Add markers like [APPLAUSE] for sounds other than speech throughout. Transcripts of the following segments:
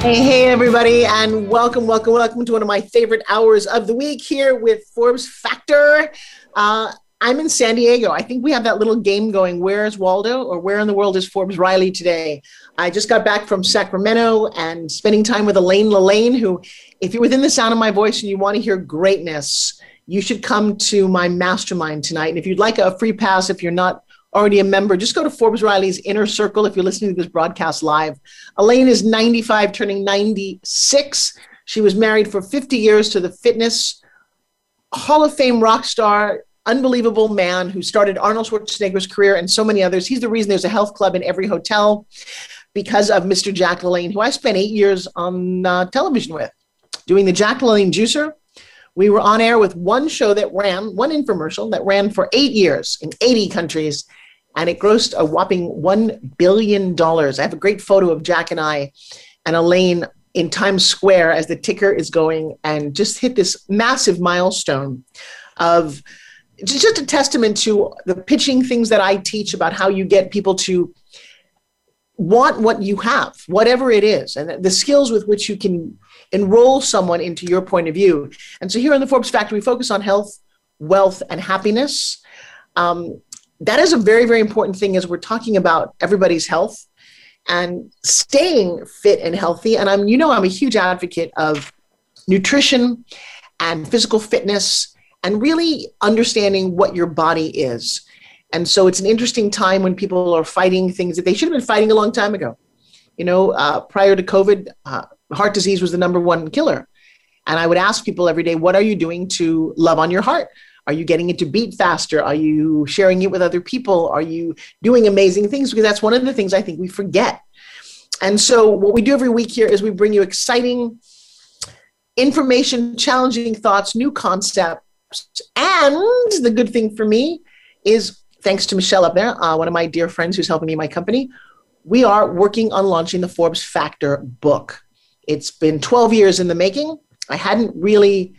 Hey, hey, everybody, and welcome, welcome, welcome to one of my favorite hours of the week here with Forbes Factor. Uh, I'm in San Diego. I think we have that little game going. Where's Waldo, or where in the world is Forbes Riley today? I just got back from Sacramento and spending time with Elaine LaLanne, who, if you're within the sound of my voice and you want to hear greatness, you should come to my mastermind tonight. And if you'd like a free pass, if you're not already a member, just go to Forbes Riley's Inner Circle if you're listening to this broadcast live. Elaine is 95, turning 96. She was married for 50 years to the fitness Hall of Fame rock star, unbelievable man who started Arnold Schwarzenegger's career and so many others. He's the reason there's a health club in every hotel because of Mr. Jack LaLanne, who I spent eight years on uh, television with, doing the Jack LaLanne Juicer we were on air with one show that ran, one infomercial that ran for eight years in 80 countries, and it grossed a whopping $1 billion. I have a great photo of Jack and I and Elaine in Times Square as the ticker is going and just hit this massive milestone of just a testament to the pitching things that I teach about how you get people to want what you have, whatever it is, and the skills with which you can enroll someone into your point of view. And so here in the Forbes Factor, we focus on health, wealth, and happiness. Um, that is a very, very important thing as we're talking about everybody's health and staying fit and healthy. And I'm, you know, I'm a huge advocate of nutrition and physical fitness and really understanding what your body is. And so it's an interesting time when people are fighting things that they should have been fighting a long time ago. You know, uh, prior to COVID, uh, heart disease was the number one killer. And I would ask people every day, what are you doing to love on your heart? Are you getting it to beat faster? Are you sharing it with other people? Are you doing amazing things? Because that's one of the things I think we forget. And so, what we do every week here is we bring you exciting information, challenging thoughts, new concepts. And the good thing for me is thanks to Michelle up there, uh, one of my dear friends who's helping me in my company, we are working on launching the Forbes Factor book. It's been 12 years in the making. I hadn't really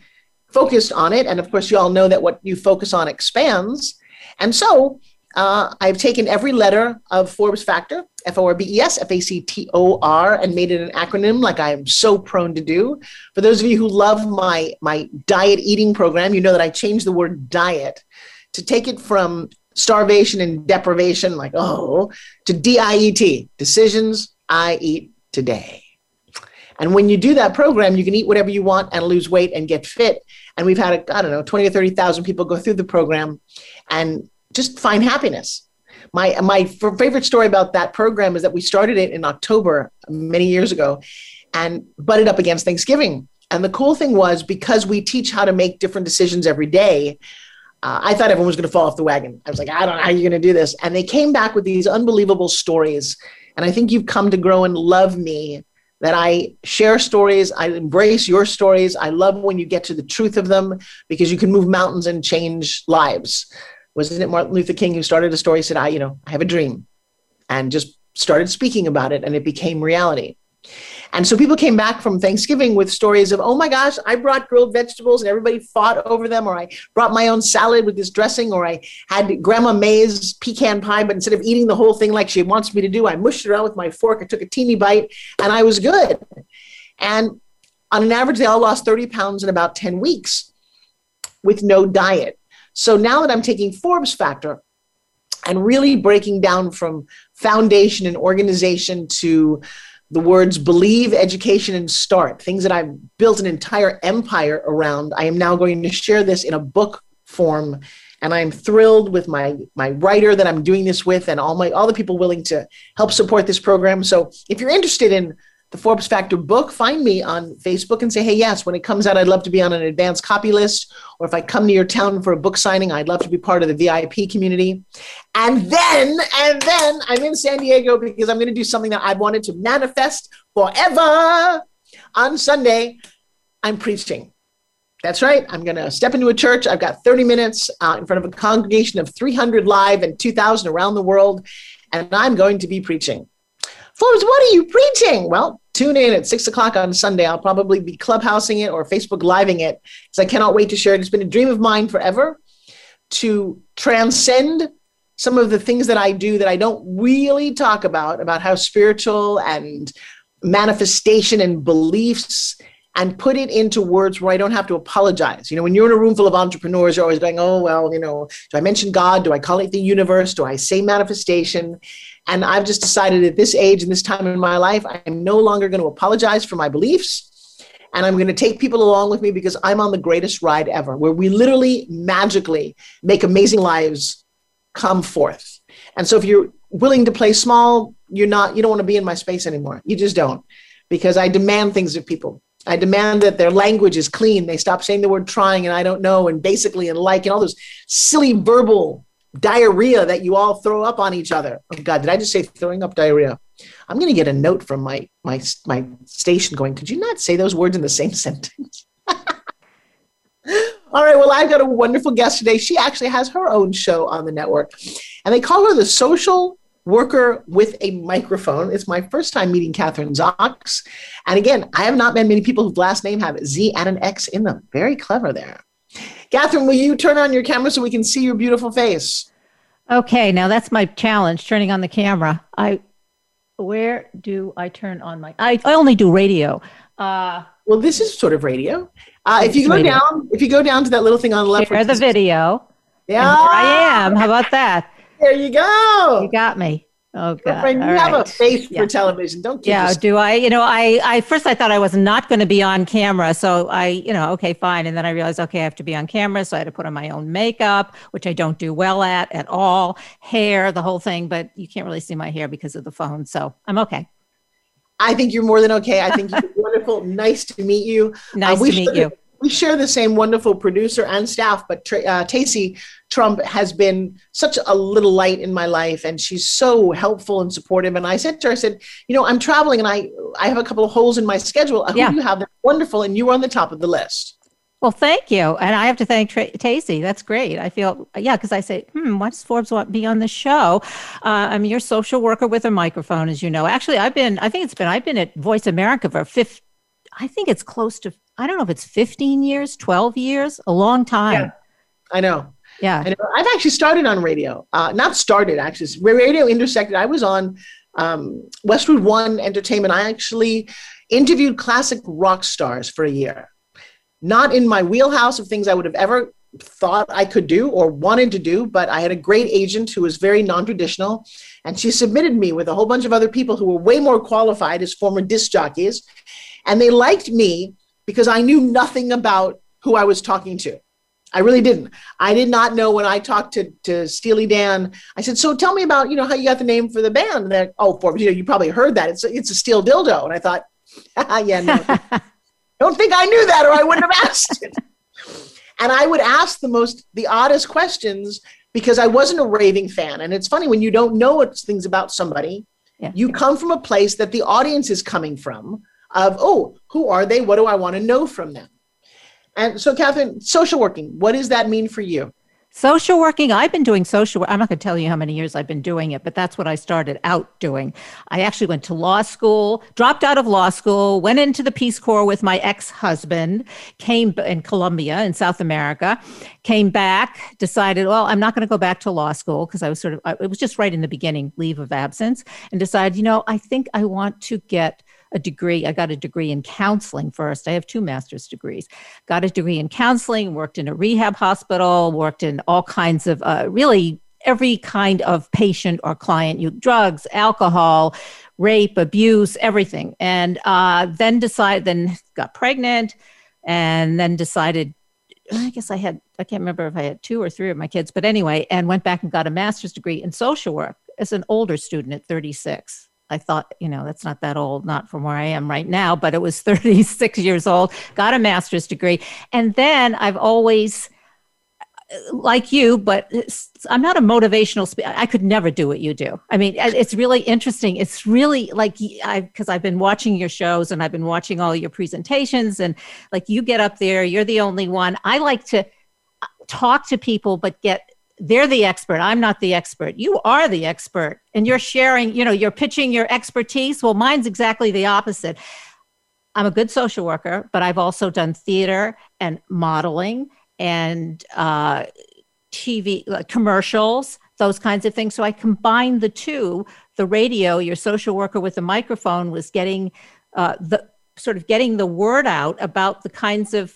focused on it. And of course, you all know that what you focus on expands. And so uh, I've taken every letter of Forbes Factor, F O R B E S, F A C T O R, and made it an acronym like I am so prone to do. For those of you who love my, my diet eating program, you know that I changed the word diet to take it from starvation and deprivation, like, oh, to DIET, decisions I eat today. And when you do that program, you can eat whatever you want and lose weight and get fit. And we've had, I don't know, 20 or 30,000 people go through the program and just find happiness. My, my favorite story about that program is that we started it in October many years ago and butted up against Thanksgiving. And the cool thing was because we teach how to make different decisions every day, uh, I thought everyone was going to fall off the wagon. I was like, I don't know how you're going to do this. And they came back with these unbelievable stories. And I think you've come to grow and love me that I share stories. I embrace your stories. I love when you get to the truth of them because you can move mountains and change lives. Wasn't it Martin Luther King who started a story, said, I, you know, I have a dream and just started speaking about it and it became reality. And so people came back from Thanksgiving with stories of, oh my gosh, I brought grilled vegetables and everybody fought over them, or I brought my own salad with this dressing, or I had Grandma May's pecan pie, but instead of eating the whole thing like she wants me to do, I mushed it around with my fork. I took a teeny bite and I was good. And on an average, they all lost 30 pounds in about 10 weeks with no diet. So now that I'm taking Forbes Factor and really breaking down from foundation and organization to the words believe, education, and start, things that I've built an entire empire around. I am now going to share this in a book form. And I'm thrilled with my, my writer that I'm doing this with and all my all the people willing to help support this program. So if you're interested in the Forbes Factor book, find me on Facebook and say, hey, yes, when it comes out, I'd love to be on an advanced copy list. Or if I come to your town for a book signing, I'd love to be part of the VIP community. And then, and then I'm in San Diego because I'm going to do something that I've wanted to manifest forever. on Sunday, I'm preaching. That's right. I'm going to step into a church. I've got 30 minutes uh, in front of a congregation of 300 live and 2,000 around the world, and I'm going to be preaching. Forbes, what are you preaching? Well, tune in at six o'clock on Sunday. I'll probably be clubhousing it or Facebook living it because I cannot wait to share it. It's been a dream of mine forever to transcend some of the things that I do that I don't really talk about, about how spiritual and manifestation and beliefs and put it into words where I don't have to apologize. You know, when you're in a room full of entrepreneurs, you're always going, oh, well, you know, do I mention God? Do I call it the universe? Do I say manifestation? And I've just decided at this age and this time in my life, I'm no longer going to apologize for my beliefs. And I'm going to take people along with me because I'm on the greatest ride ever, where we literally magically make amazing lives come forth. And so if you're willing to play small, you're not, you don't want to be in my space anymore. You just don't because I demand things of people. I demand that their language is clean. They stop saying the word trying and I don't know and basically and like and all those silly verbal diarrhea that you all throw up on each other. Oh God, did I just say throwing up diarrhea? I'm going to get a note from my my my station going. Could you not say those words in the same [LAUGHS] sentence? [LAUGHS] all right. Well, I've got a wonderful guest today. She actually has her own show on the network, and they call her the social worker with a microphone. It's my first time meeting Kathryn Zox. And again, I have not met many people whose last name have Z and an X in them. Very clever there. Kathryn, will you turn on your camera so we can see your beautiful face? Okay, now that's my challenge, turning on the camera. I where do I turn on my I, I only do radio. Uh well this is sort of radio. Uh, if you go radio. down, if you go down to that little thing on the left, share the video. Yeah, I am. How about that? There you go. You got me. Oh God! Friend, you All have right. a face yeah. for television, don't you? Yeah. Do I? You know, I, I first I thought I was not going to be on camera, so I, you know, okay, fine, and then I realized, okay, I have to be on camera, so I had to put on my own makeup, which I don't do well at at all, hair, the whole thing, but you can't really see my hair because of the phone, so I'm okay. I think you're more than okay. I think you're [LAUGHS] wonderful. Nice to meet you. Nice uh, to meet you we share the same wonderful producer and staff, but uh, Tacey Trump has been such a little light in my life, and she's so helpful and supportive. And I said to her, I said, you know, I'm traveling, and I I have a couple of holes in my schedule. I yeah. you have that wonderful, and you were on the top of the list. Well, thank you, and I have to thank Tra- Tacey. That's great. I feel yeah, because I say, hmm, why does Forbes want be on the show? Uh, I'm your social worker with a microphone, as you know. Actually, I've been, I think it's been, I've been at Voice America for 50, I think it's close to I don't know if it's 15 years, 12 years, a long time. Yeah, I know. Yeah. I I've actually started on radio. Uh, not started, actually. Radio intersected. I was on um, Westwood One Entertainment. I actually interviewed classic rock stars for a year. Not in my wheelhouse of things I would have ever thought I could do or wanted to do, but I had a great agent who was very non traditional. And she submitted me with a whole bunch of other people who were way more qualified as former disc jockeys. And they liked me because I knew nothing about who I was talking to. I really didn't. I did not know when I talked to, to Steely Dan. I said, "So tell me about you know how you got the name for the band." And they're, "Oh, for you know, you probably heard that. It's a, it's a steel dildo." And I thought, [LAUGHS] "Yeah, no, [LAUGHS] don't think I knew that, or I wouldn't have asked it." and I would ask the most the oddest questions because I wasn't a raving fan. And it's funny when you don't know things about somebody, yeah. you come from a place that the audience is coming from of, oh, who are they? What do I want to know from them? And so, Kathryn, social working, what does that mean for you? Social working, I've been doing social work. I'm not going to tell you how many years I've been doing it, but that's what I started out doing. I actually went to law school, dropped out of law school, went into the Peace Corps with my ex-husband, came in Colombia in South America, came back, decided, well, I'm not going to go back to law school because I was sort of it was just right in the beginning, leave of absence, and decided, you know, I think I want to get a degree. I got a degree in counseling first. I have two master's degrees. Got a degree in counseling, worked in a rehab hospital, worked in all kinds of uh, really every kind of patient or client, you drugs, alcohol, rape, abuse, everything. And uh, then decided, then got pregnant, and then decided. I guess I had, I can't remember if I had two or three of my kids, but anyway, and went back and got a master's degree in social work as an older student at 36. I thought, you know, that's not that old, not from where I am right now, but it was [LAUGHS] 36 years old, got a master's degree. And then I've always, like you, but I'm not a motivational speaker. I could never do what you do. I mean, it's really interesting. It's really like I because I've been watching your shows and I've been watching all your presentations, and like you get up there, you're the only one. I like to uh, talk to people, but get they're the expert. I'm not the expert. You are the expert, and you're sharing. You know, you're pitching your expertise. Well, mine's exactly the opposite. I'm a good social worker, but I've also done theater and modeling and uh, TV uh, commercials, those kinds of things. So I combined the two. The radio, your social worker with the microphone, was getting uh, the sort of getting the word out about the kinds of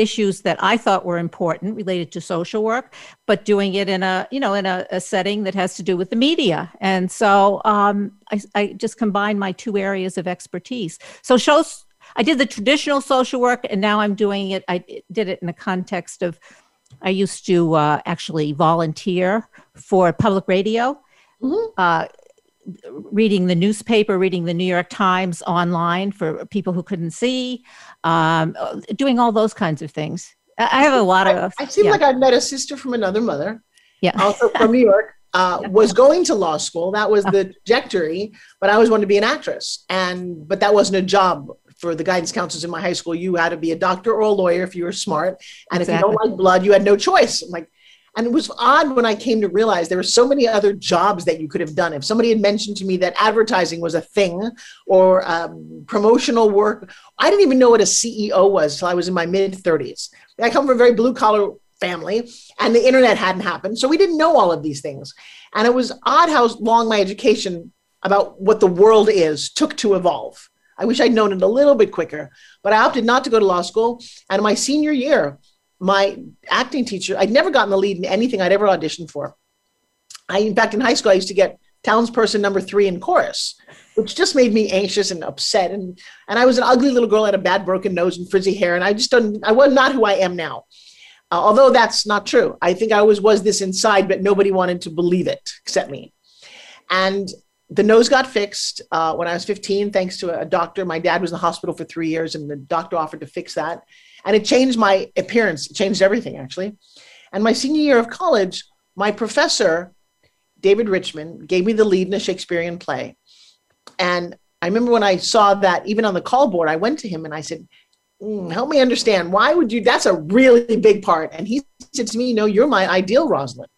issues that I thought were important related to social work, but doing it in a you know in a, a setting that has to do with the media. And so um, I, I just combined my two areas of expertise. So shows I did the traditional social work, and now I'm doing it. I did it in the context of I used to uh, actually volunteer for public radio, mm-hmm. uh, reading the newspaper, reading the New York Times online for people who couldn't see, um, doing all those kinds of things. I have a lot of. I, I seem yeah. like I met a sister from another mother. Yeah. Also from New York. Uh, [LAUGHS] was going to law school. That was the trajectory, but I always wanted to be an actress, and but that wasn't a job for the guidance counselors in my high school, you had to be a doctor or a lawyer if you were smart. And exactly. if you don't like blood, you had no choice. I'm like, and it was odd when I came to realize there were so many other jobs that you could have done. If somebody had mentioned to me that advertising was a thing or um, promotional work, I didn't even know what a CEO was until I was in my mid 30s. I come from a very blue collar family and the internet hadn't happened. So we didn't know all of these things. And it was odd how long my education about what the world is took to evolve. I wish I'd known it a little bit quicker, but I opted not to go to law school. And my senior year, my acting teacher, I'd never gotten the lead in anything I'd ever auditioned for. I, in fact, in high school, I used to get townsperson number three in chorus, which just made me anxious and upset. And, and I was an ugly little girl, had a bad broken nose and frizzy hair. And I just don't, I was not who I am now. Uh, although that's not true. I think I always was this inside, but nobody wanted to believe it except me. And the nose got fixed uh, when I was 15, thanks to a doctor. My dad was in the hospital for three years, and the doctor offered to fix that. And it changed my appearance, it changed everything, actually. And my senior year of college, my professor, David Richmond, gave me the lead in a Shakespearean play. And I remember when I saw that, even on the call board, I went to him and I said, mm, Help me understand. Why would you? That's a really big part. And he said to me, know, you're my ideal Rosalind.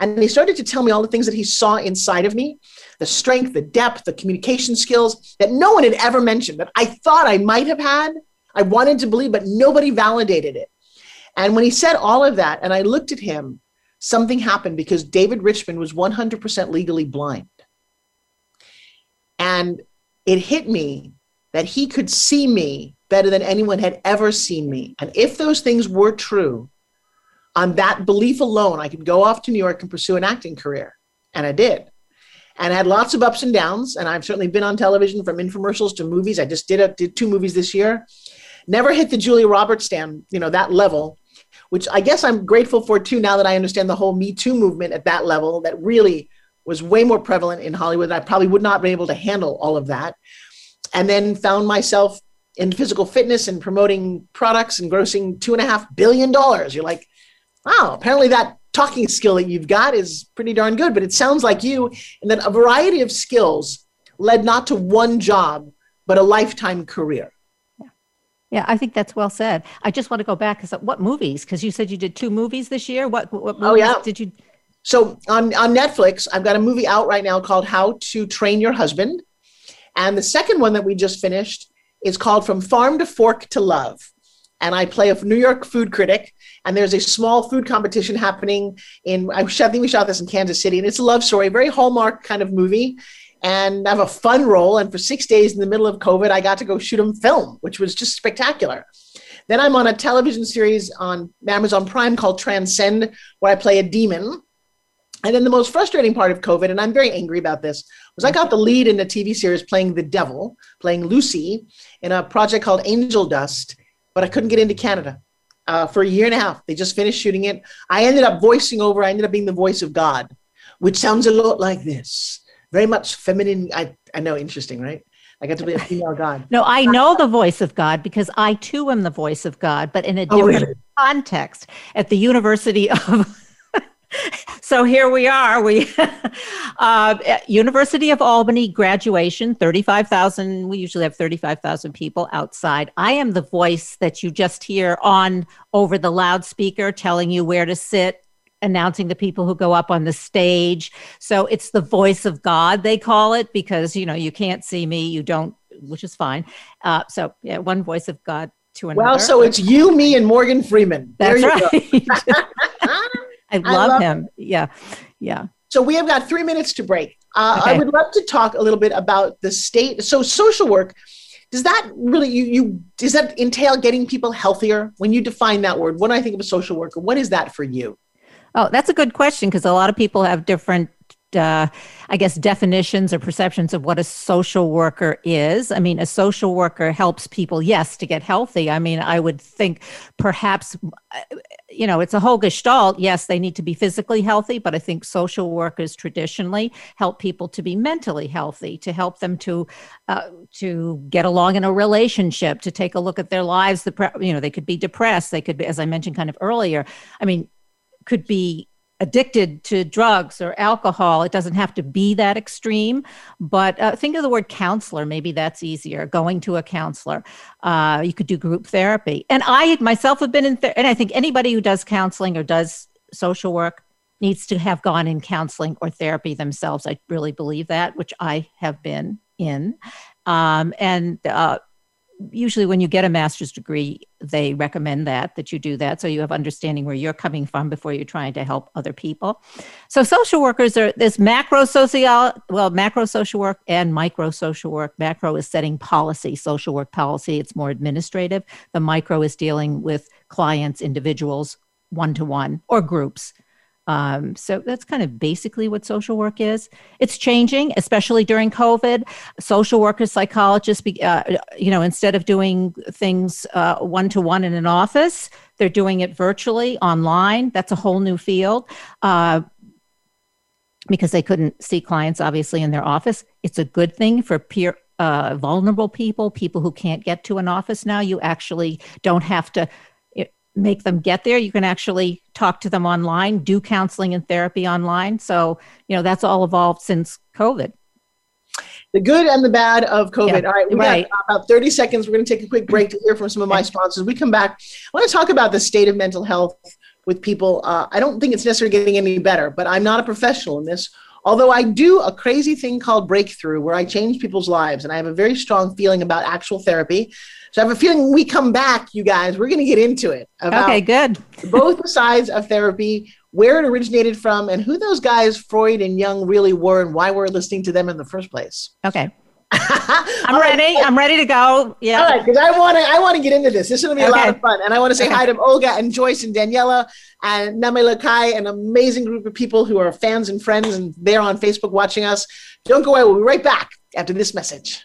And he started to tell me all the things that he saw inside of me the strength, the depth, the communication skills that no one had ever mentioned that I thought I might have had. I wanted to believe, but nobody validated it. And when he said all of that, and I looked at him, something happened because David Richman was 100% legally blind. And it hit me that he could see me better than anyone had ever seen me. And if those things were true, on that belief alone, I could go off to New York and pursue an acting career. And I did. And I had lots of ups and downs. And I've certainly been on television from infomercials to movies. I just did a, did two movies this year. Never hit the Julia Roberts stand, you know, that level, which I guess I'm grateful for too now that I understand the whole Me Too movement at that level that really was way more prevalent in Hollywood. I probably would not been able to handle all of that. And then found myself in physical fitness and promoting products and grossing two and a half billion dollars. You're like, wow, apparently that talking skill that you've got is pretty darn good. But it sounds like you, and that a variety of skills led not to one job, but a lifetime career. Yeah, I think that's well said. I just want to go back because what movies? Because you said you did two movies this year. What what oh, movies oh, yeah. did you? So on on Netflix, I've got a movie out right now called How to Train Your Husband, and the second one that we just finished is called From Farm to Fork to Love and I play a New York food critic. And there's a small food competition happening in, I think we shot this in Kansas City, and it's a love story, very Hallmark kind of movie. And I have a fun role. And for six days in the middle of COVID, I got to go shoot them film, which was just spectacular. Then I'm on a television series on Amazon Prime called Transcend, where I play a demon. And then the most frustrating part of COVID, and I'm very angry about this, was I got the lead in a TV series playing the devil, playing Lucy, in a project called Angel Dust but I couldn't get into Canada uh, for a year and a half. They just finished shooting it. I ended up voicing over, I ended up being the voice of God, which sounds a lot like this. Very much feminine. I, I know, interesting, right? I got to be a female [LAUGHS] God. no, I know the voice of God because I too am the voice of God, but in a oh, different, really? context at the University [LAUGHS] of [LAUGHS] so here we are. We uh, University of Albany graduation, thirty-five thousand. We usually have thirty-five thousand people outside. I am the voice that you just hear on over the loudspeaker, telling you where to sit, announcing the people who go up on the stage. So it's the voice of God, they call it, because you know you can't see me, you don't, which is fine. Uh, so yeah, one voice of God to another. Well, so it's you, me, and Morgan Freeman. That's right. [LAUGHS] I love, I love him. Yeah. Yeah. So we have got three minutes to break. Uh, okay. I would love to talk a little bit about the state. So social work, does that really you, you does that entail getting people healthier? When you define that word, what do I think of a social worker? What is that for you? Oh, that's a good question because a lot of people have different uh, I guess, definitions or perceptions of what a social worker is. I mean, a social worker helps people, yes, to get healthy. I mean, I would think perhaps, uh, you know, it's a whole gestalt. Yes, they need to be physically healthy, but I think social workers traditionally help people to be mentally healthy, to help them to uh, to get along in a relationship, to take a look at their lives. The you know, they could be depressed. They could be, as I mentioned kind of earlier. I mean, could be addicted to drugs or alcohol. It doesn't have to be that extreme, but uh, think of the word counselor. Maybe that's easier. Going to a counselor. Uh, you could do group therapy. And I myself have been in, ther- and I think anybody who does counseling or does social work needs to have gone in counseling or therapy themselves. I really believe that, which I have been in. Um, and uh, usually when you get a master's degree they recommend that that you do that. So you have understanding where you're coming from before you're trying to help other people. So social workers are this macro social well macro social work and micro social work. Macro is setting policy social work policy. It's more administrative. The micro is dealing with clients individuals one to one or groups um, so that's kind of basically what social work is. It's changing, especially during COVID. Social workers, psychologists, uh, you know, instead of doing things one to one in an office, they're doing it virtually online. That's a whole new field. Uh, because they couldn't see clients obviously in their office. It's a good thing for peer uh, vulnerable people, people who can't get to an office now. You actually don't have to make them get there. You can actually talk to them online, do counseling and therapy online. So, you know, that's all evolved since COVID. The good and the bad of COVID. Yeah, all right, we right. got about 30 seconds. We're going to take a quick break to hear from some of my sponsors. We come back. I want to talk about the state of mental health with people. Uh, I don't think it's necessarily getting any better, but I'm not a professional in this. Although I do a crazy thing called breakthrough where I change people's lives, and I have a very strong feeling about actual therapy. So I have a feeling we come back, you guys, we're going to get into it. okay, good. both sides of therapy, where it originated from, and who those guys, Freud and Jung, really were, and why we're listening to them in the first place. Okay. [LAUGHS] I'm ready. I'm ready to go. Yeah. All right, because I want to. I want to get into this. This is going to be a okay. lot of fun, and I want to say okay. hi to Olga and Joyce and Daniela and Namela Kai, an amazing group of people who are fans and friends, and they're on Facebook watching us. Don't go away. We'll be right back after this message.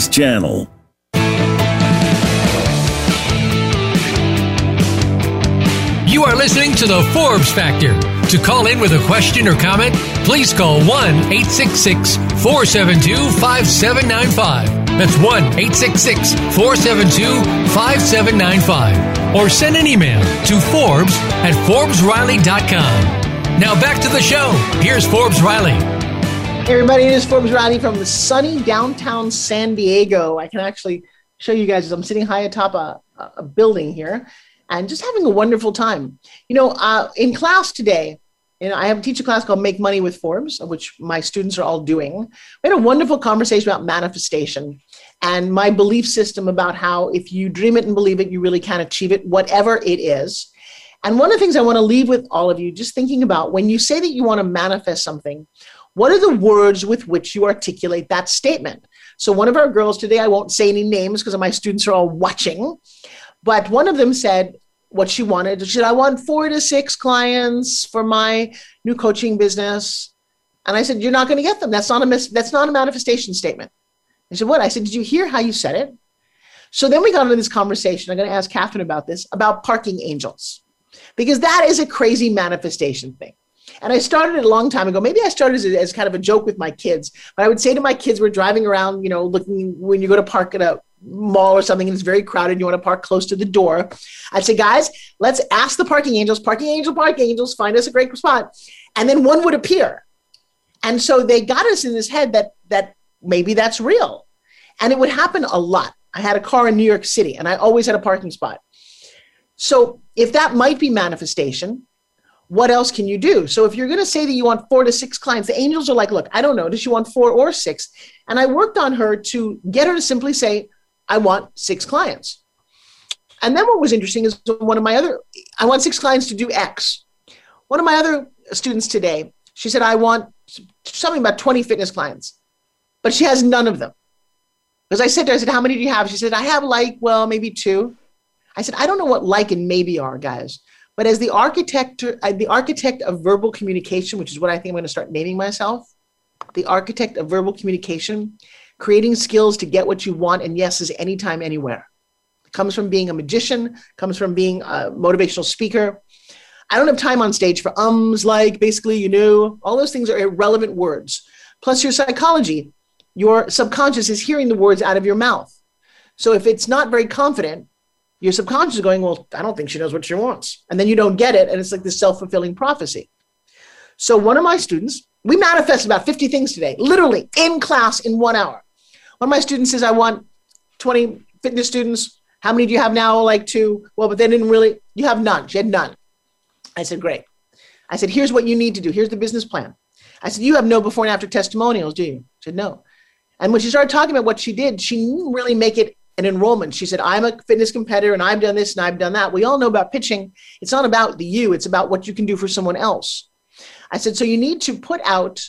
channel. You are listening to the Forbes Factor. To call in with a question or comment, please call 1 866 472 5795. That's 1 866 472 5795. Or send an email to Forbes at ForbesRiley.com. Now back to the show. Here's Forbes Riley. Everybody, it is Forbes Riley from sunny downtown San Diego. I can actually show you guys. as I'm sitting high atop a, a building here and just having a wonderful time. You know, uh, in class today, you know, I have a class called Make Money with Forbes, which my students are all doing. We had a wonderful conversation about manifestation and my belief system about how if you dream it and believe it, you really can achieve it, whatever it is. And one of the things I want to leave with all of you, just thinking about when you say that you want to manifest something, what are the words with which you articulate that statement? So, one of our girls today, I won't say any names because my students are all watching, but one of them said what she wanted. She said, I want four to six clients for my new coaching business. And I said, You're not going to get them. That's not a mis- that's not a manifestation statement. I said, What? I said, Did you hear how you said it? So then we got into this conversation. I'm going to ask Kathryn about this about parking angels, because that is a crazy manifestation thing. And I started it a long time ago. Maybe I started as, as kind of a joke with my kids, but I would say to my kids, we're driving around, you know, looking when you go to park at a mall or something and it's very crowded, you want to park close to the door. I'd say, guys, let's ask the parking angels, parking angel, parking angels, find us a great spot. And then one would appear. And so they got us in this head that that maybe that's real. And it would happen a lot. I had a car in New York City and I always had a parking spot. So if that might be manifestation, what else can you do? So if you're going to say that you want four to six clients, the angels are like, look, I don't know. Does she want four or six? And I worked on her to get her to simply say, I want six clients. And then what was interesting is one of my other, I want six clients to do X. One of my other students today, she said, I want something about 20 fitness clients, but she has none of them. Because I said to her, I said, How many do you have? She said, I have like, well, maybe two. I said, I don't know what like and maybe are, guys. But as the architect, uh, the architect of verbal communication, which is what I think I'm going to start naming myself, the architect of verbal communication, creating skills to get what you want, and yes, is anytime, anywhere. It comes from being a magician, comes from being a motivational speaker. I don't have time on stage for ums, like, basically, you know, all those things are irrelevant words. Plus, your psychology, your subconscious is hearing the words out of your mouth. So if it's not very confident, your subconscious is going, well, I don't think she knows what she wants. And then you don't get it. And it's like this self fulfilling prophecy. So one of my students, we manifested about 50 things today, literally in class in one hour. One of my students says, I want 20 fitness students. How many do you have now? Like two. Well, but they didn't really, you have none. She had none. I said, great. I said, here's what you need to do. Here's the business plan. I said, you have no before and after testimonials, do you? She said, no. And when she started talking about what she did, she didn't really make it an enrollment. She said, I'm a fitness competitor and I've done this and I've done that. We all know about pitching. It's not about the you, it's about what you can do for someone else. I said, so you need to put out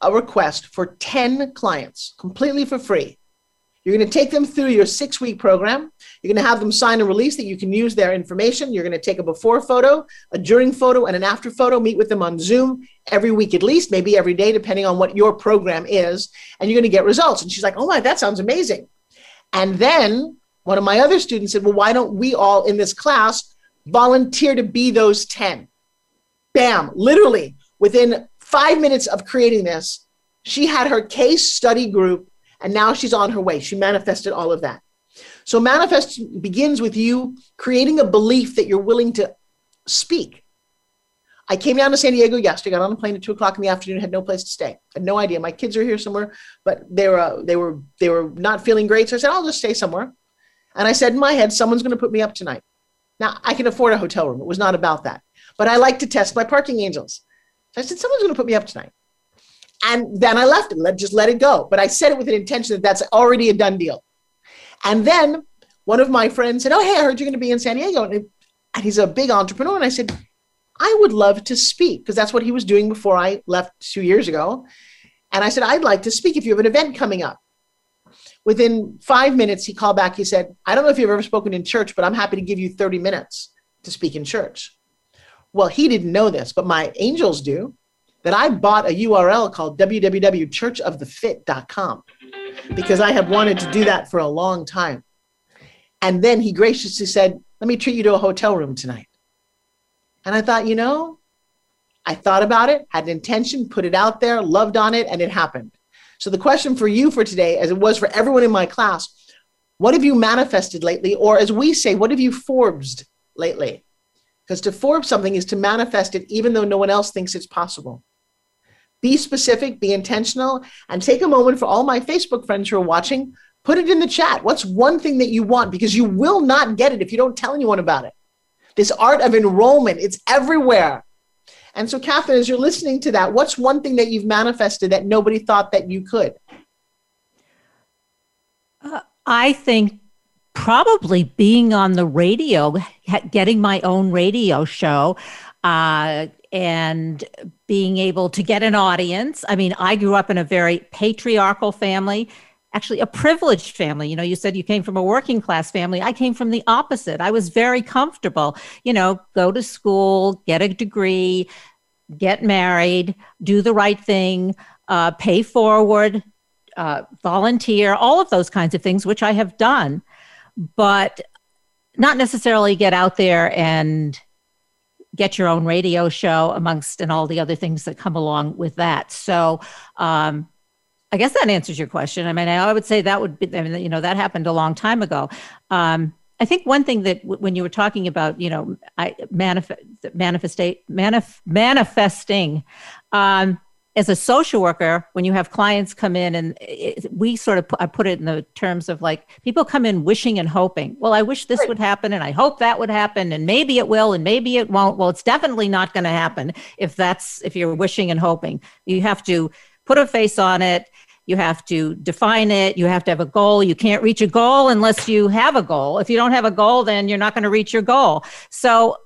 a request for 10 clients completely for free. You're going to take them through your six week program. You're going to have them sign a release that you can use their information. You're going to take a before photo, a during photo, and an after photo, meet with them on Zoom every week at least, maybe every day, depending on what your program is. And you're going to get results. And she's like, oh my, that sounds amazing. And then one of my other students said, Well, why don't we all in this class volunteer to be those 10? Bam, literally within five minutes of creating this, she had her case study group and now she's on her way. She manifested all of that. So, manifest begins with you creating a belief that you're willing to speak. I came down to San Diego yesterday, got on a plane at two o'clock in the afternoon, had no place to stay. Had no idea. My kids are here somewhere, but they were uh, they were they were not feeling great. So I said, I'll just stay somewhere. And I said in my head, someone's going to put me up tonight. Now I can afford a hotel room. It was not about that, but I like to test my parking angels. So I said, someone's going to put me up tonight. And then I left it, let, just let it go. But I said it with an intention that that's already a done deal. And then one of my friends said, Oh, hey, I heard you're going to be in San Diego. And, and he's a big entrepreneur. And I said, I would love to speak because that's what he was doing before I left two years ago. And I said, I'd like to speak if you have an event coming up. Within five minutes, he called back. He said, I don't know if you've ever spoken in church, but I'm happy to give you 30 minutes to speak in church. Well, he didn't know this, but my angels do. That I bought a URL called www.churchofthefit.com because I have wanted to do that for a long time. And then he graciously said, Let me treat you to a hotel room tonight. And I thought, you know, I thought about it, had an intention, put it out there, loved on it, and it happened. So the question for you for today, as it was for everyone in my class, what have you manifested lately? Or as we say, what have you Forbesed lately? Because to Forbes something is to manifest it even though no one else thinks it's possible. Be specific, be intentional, and take a moment for all my Facebook friends who are watching. Put it in the chat. What's one thing that you want? Because you will not get it if you don't tell anyone about it. This art of enrollment, it's everywhere. And so, Kathryn, as you're listening to that, what's one thing that you've manifested that nobody thought that you could? Uh, I think probably being on the radio, getting my own radio show, uh, and being able to get an audience. I mean, I grew up in a very patriarchal family actually a privileged family. You know, you said you came from a working class family. I came from the opposite. I was very comfortable, you know, go to school, get a degree, get married, do the right thing, uh, pay forward, uh, volunteer, all of those kinds of things, which I have done, but not necessarily get out there and get your own radio show amongst and all the other things that come along with that. So, um, I guess that answers your question. I mean, I would say that would be, I mean, you know, that happened a long time ago. Um, I think one thing that w- when you were talking about, you know, I manifest, manifestate, manif- manifesting, um, as a social worker, when you have clients come in and it, we sort of put, I put it in the terms of like people come in wishing and hoping. Well, I wish this would happen and I hope that would happen and maybe it will and maybe it won't. Well, it's definitely not going to happen if that's if you're wishing and hoping. You have to put a face on it. You have to define it. You have to have a goal. You can't reach a goal unless you have a goal. If you don't have a goal then you're not going to reach your goal. So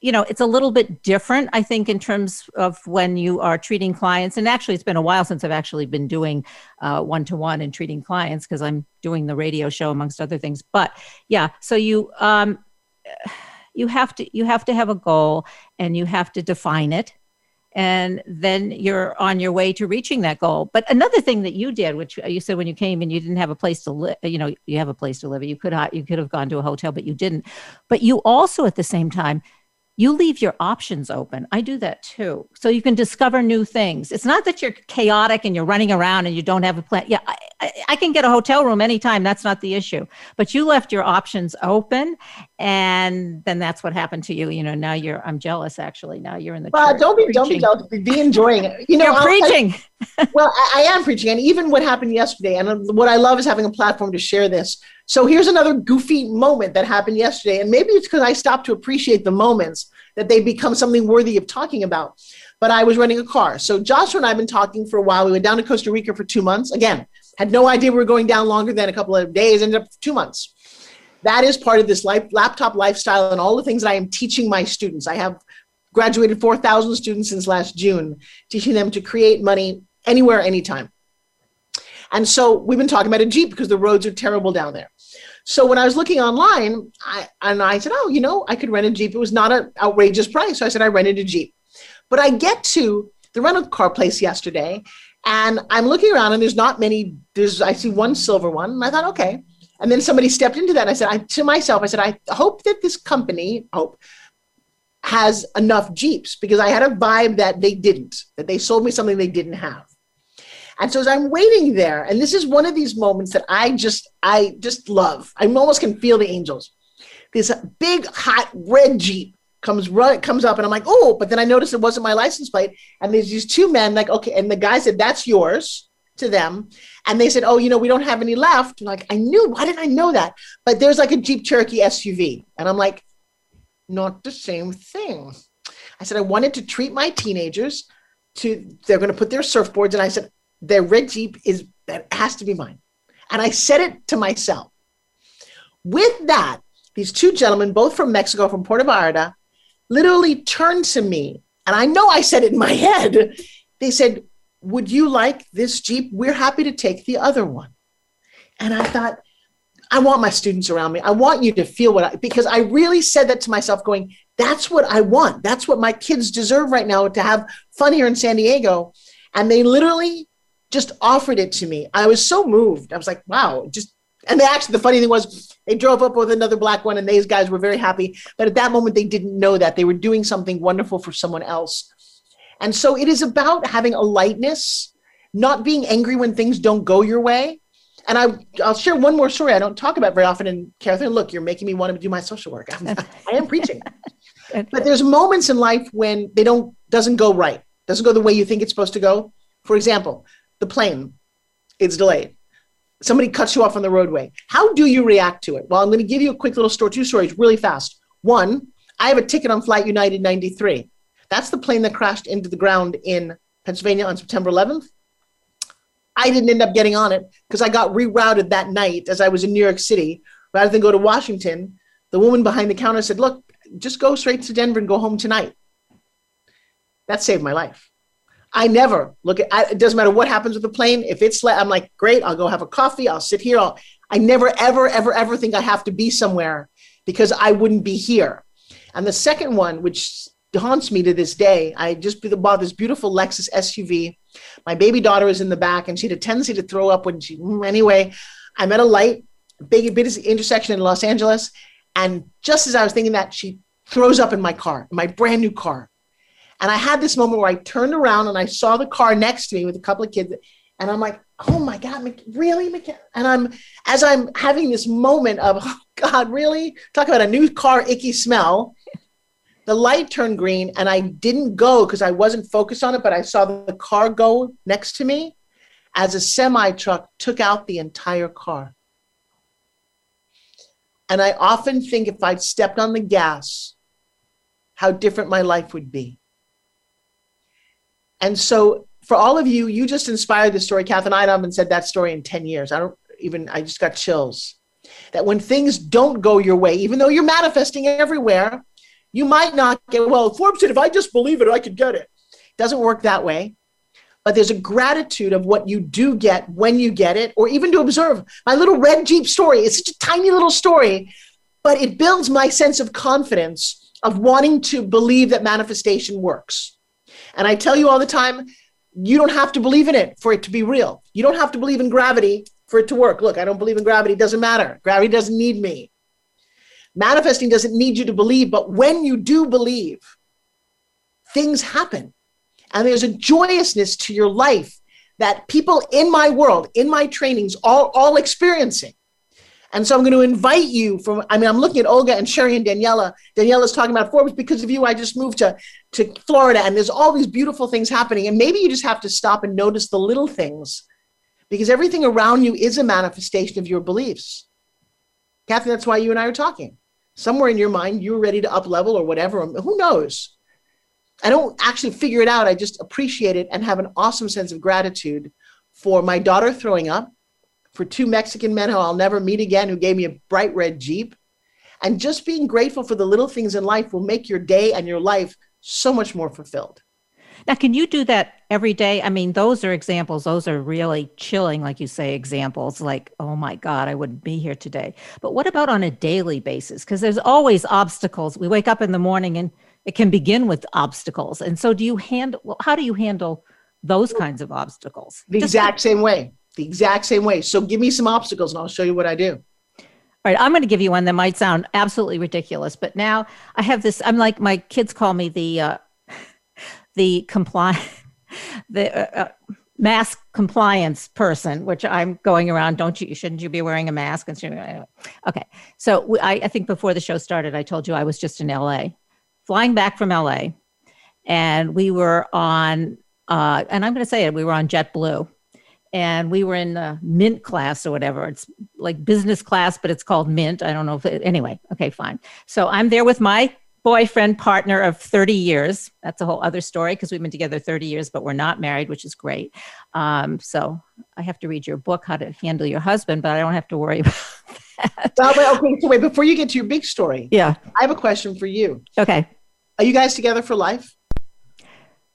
you know it's a little bit different i think in terms of when you are treating clients. And actually it's been a while since i've actually been doing one to one and treating clients because i'm doing the radio show amongst other things. But yeah so you um you have to you have to have a goal and you have to define it and then you're on your way to reaching that goal. But another thing that you did which uh, you said when you came and you didn't have a place to live you know you have a place to live you could you could have gone to a hotel but you didn't. But you also at the same time you leave your options open. I do that too. So you can discover new things. It's not that you're chaotic and you're running around and you don't have a plan. Yeah, I, I, I, can get a hotel room anytime. That's not the issue. But you left your options open. And then that's what happened to you. You know, now you're, I'm jealous actually. Now you're in the. Well, don't be, preaching. don't be jealous. Be enjoying it. You know, you're preaching. [LAUGHS] well, I, I am preaching. And even what happened yesterday, and what I love is having a platform to share this so here's another goofy moment that happened yesterday. And maybe it's because I stopped to appreciate the moments that they become something worthy of talking about. But I was renting a car. So Joshua and I have been talking for a while. We went down to Costa Rica for two months. Again, had no idea we were going down longer than a couple of days, ended up two months. That is part of this life, laptop lifestyle and all the things that I am teaching my students. I have graduated 4,000 students since last June, teaching them to create money anywhere, anytime. And so we've been talking about a Jeep because the roads are terrible down there. So when I was looking online, I, and I said, oh, you know, I could rent a Jeep. It was not an outrageous price. So I said, I rented a Jeep. But I get to the rental car place yesterday and I'm looking around and there's not many, there's, I see one silver one. And I thought, okay. And then somebody stepped into that. And I said, I, to myself, I said, I hope that this company, hope, has enough Jeeps because I had a vibe that they didn't, that they sold me something they didn't have. And so as I'm waiting there, and this is one of these moments that I just, I just love. I almost can feel the angels. This big hot red Jeep comes run comes up and I'm like, oh, but then I noticed it wasn't my license plate. And there's these two men, like, okay, and the guy said, That's yours to them. And they said, Oh, you know, we don't have any left. And like, I knew, why didn't I know that? But there's like a Jeep Cherokee SUV. And I'm like, not the same thing. I said, I wanted to treat my teenagers to they're going to put their surfboards. And I said, their red Jeep is that has to be mine. And I said it to myself. With that, these two gentlemen, both from Mexico, from Puerto Vallarta, literally turned to me, and I know I said it in my [LAUGHS] head. They said, Would you like this Jeep? We're happy to take the other one. And I thought, I want my students around me. I want you to feel what I, because I really said that to myself, going, That's what I want. That's what my kids deserve right now to have fun here in San Diego. And they literally just offered it to me. I was so moved. I was like, wow, just and they actually, the funny thing was, they drove up with another black one, and these guys were very happy. But at that moment, they didn't know that they were doing something wonderful for someone else. And so it is about having a lightness, not being angry when things don't go your way. And I, I'll share one more story I don't talk about very often. And Kathryn, look, you're making me want to do my social work. I'm, I am preaching. [LAUGHS] but there's moments in life when they don't doesn't go right, doesn't go the way you think it's supposed to go. For example, the plane, it's delayed somebody cuts you off on the roadway. How do you react to it? Well, I'm going to give you a quick little story, two stories really fast. One, I have a ticket on Flight United 93. That's the plane that crashed into the ground in Pennsylvania on September 11th. I didn't end up getting on it because I got rerouted that night as I was in New York City. Rather than go to Washington, the woman behind the counter said, Look, just go straight to Denver and go home tonight. That saved my life. I never look at. I, it doesn't matter what happens with the plane. If it's, I'm like, great. I'll go have a coffee. I'll sit here. I'll, I never, ever, ever, ever think I have to be somewhere because I wouldn't be here. And the second one, which haunts me to this day, I just bought this beautiful Lexus SUV. My baby daughter is in the back, and she had a tendency to throw up when she. Mm, anyway, I'm at a light, big, big intersection in Los Angeles, and just as I was thinking that, she throws up in my car, my brand new car. And I had this moment where I turned around and I saw the car next to me with a couple of kids. And I'm like, oh my God, really? And I'm, as I'm having this moment of, [LAUGHS] oh God, really? Talk about a new car, icky smell. The light turned green and I didn't go because I wasn't focused on it, but I saw the car go next to me as a semi truck took out the entire car. And I often think if I'd stepped on the gas, how different my life would be. And so for all of you, you just inspired the story. Kathryn I haven't said that story in 10 years. I don't even, I just got chills. That when things don't go your way, even though you're manifesting everywhere, you might not get, well, Forbes said, if I just believe it, I could get it. it doesn't work that way. But there's a gratitude of what you do get when you get it, or even to observe my little red Jeep story. It's such a tiny little story, but it builds my sense of confidence of wanting to believe that manifestation works. And I tell you all the time, you don't have to believe in it for it to be real. You don't have to believe in gravity for it to work. Look, I don't believe in gravity. It doesn't matter. Gravity doesn't need me. Manifesting doesn't need you to believe, but when you do believe, things happen. And there's a joyousness to your life that people in my world, in my trainings, all, all experiencing. And so I'm going to invite you from, I mean, I'm looking at Olga and Sherry and Daniela. Daniela's talking about Forbes because of you. I just moved to, to Florida and there's all these beautiful things happening. And maybe you just have to stop and notice the little things because everything around you is a manifestation of your beliefs. Kathy, that's why you and I are talking. Somewhere in your mind, you're ready to up level or whatever. Who knows? I don't actually figure it out. I just appreciate it and have an awesome sense of gratitude for my daughter throwing up for two Mexican men who I'll never meet again who gave me a bright red Jeep. And just being grateful for the little things in life will make your day and your life so much more fulfilled. Now, can you do that every day? I mean, those are examples. Those are really chilling, like you say, examples like, oh my God, I wouldn't be here today. But what about on a daily basis? Because there's always obstacles. We wake up in the morning and it can begin with obstacles. And so, do you handle, well, how do you handle those kinds of obstacles? The Just exact same way the exact same way. So give me some obstacles and I'll show you what I do. All right, I'm going to give you one that might sound absolutely ridiculous, but now I have this. I'm like my kids call me the uh, [LAUGHS] the comply [LAUGHS] the uh, uh, mask compliance person, which I'm going around. Don't you? Shouldn't you be wearing a mask? Okay, so I, I think before the show started, I told you I was just in LA flying back from LA, and we were on, uh, and I'm going to say it, we were on JetBlue, and we were in the Mint class or whatever. It's like business class, but it's called Mint. I don't know if it, anyway. Okay, fine. So I'm there with my boyfriend partner of 30 years. That's a whole other story because we've been together 30 years, but we're not married, which is great. Um, so I have to read your book, How to Handle Your Husband, but I don't have to worry [LAUGHS] about that. Well, but okay, so wait, before you get to your big story, Yeah. I have a question for you. Okay. Are you guys together for life?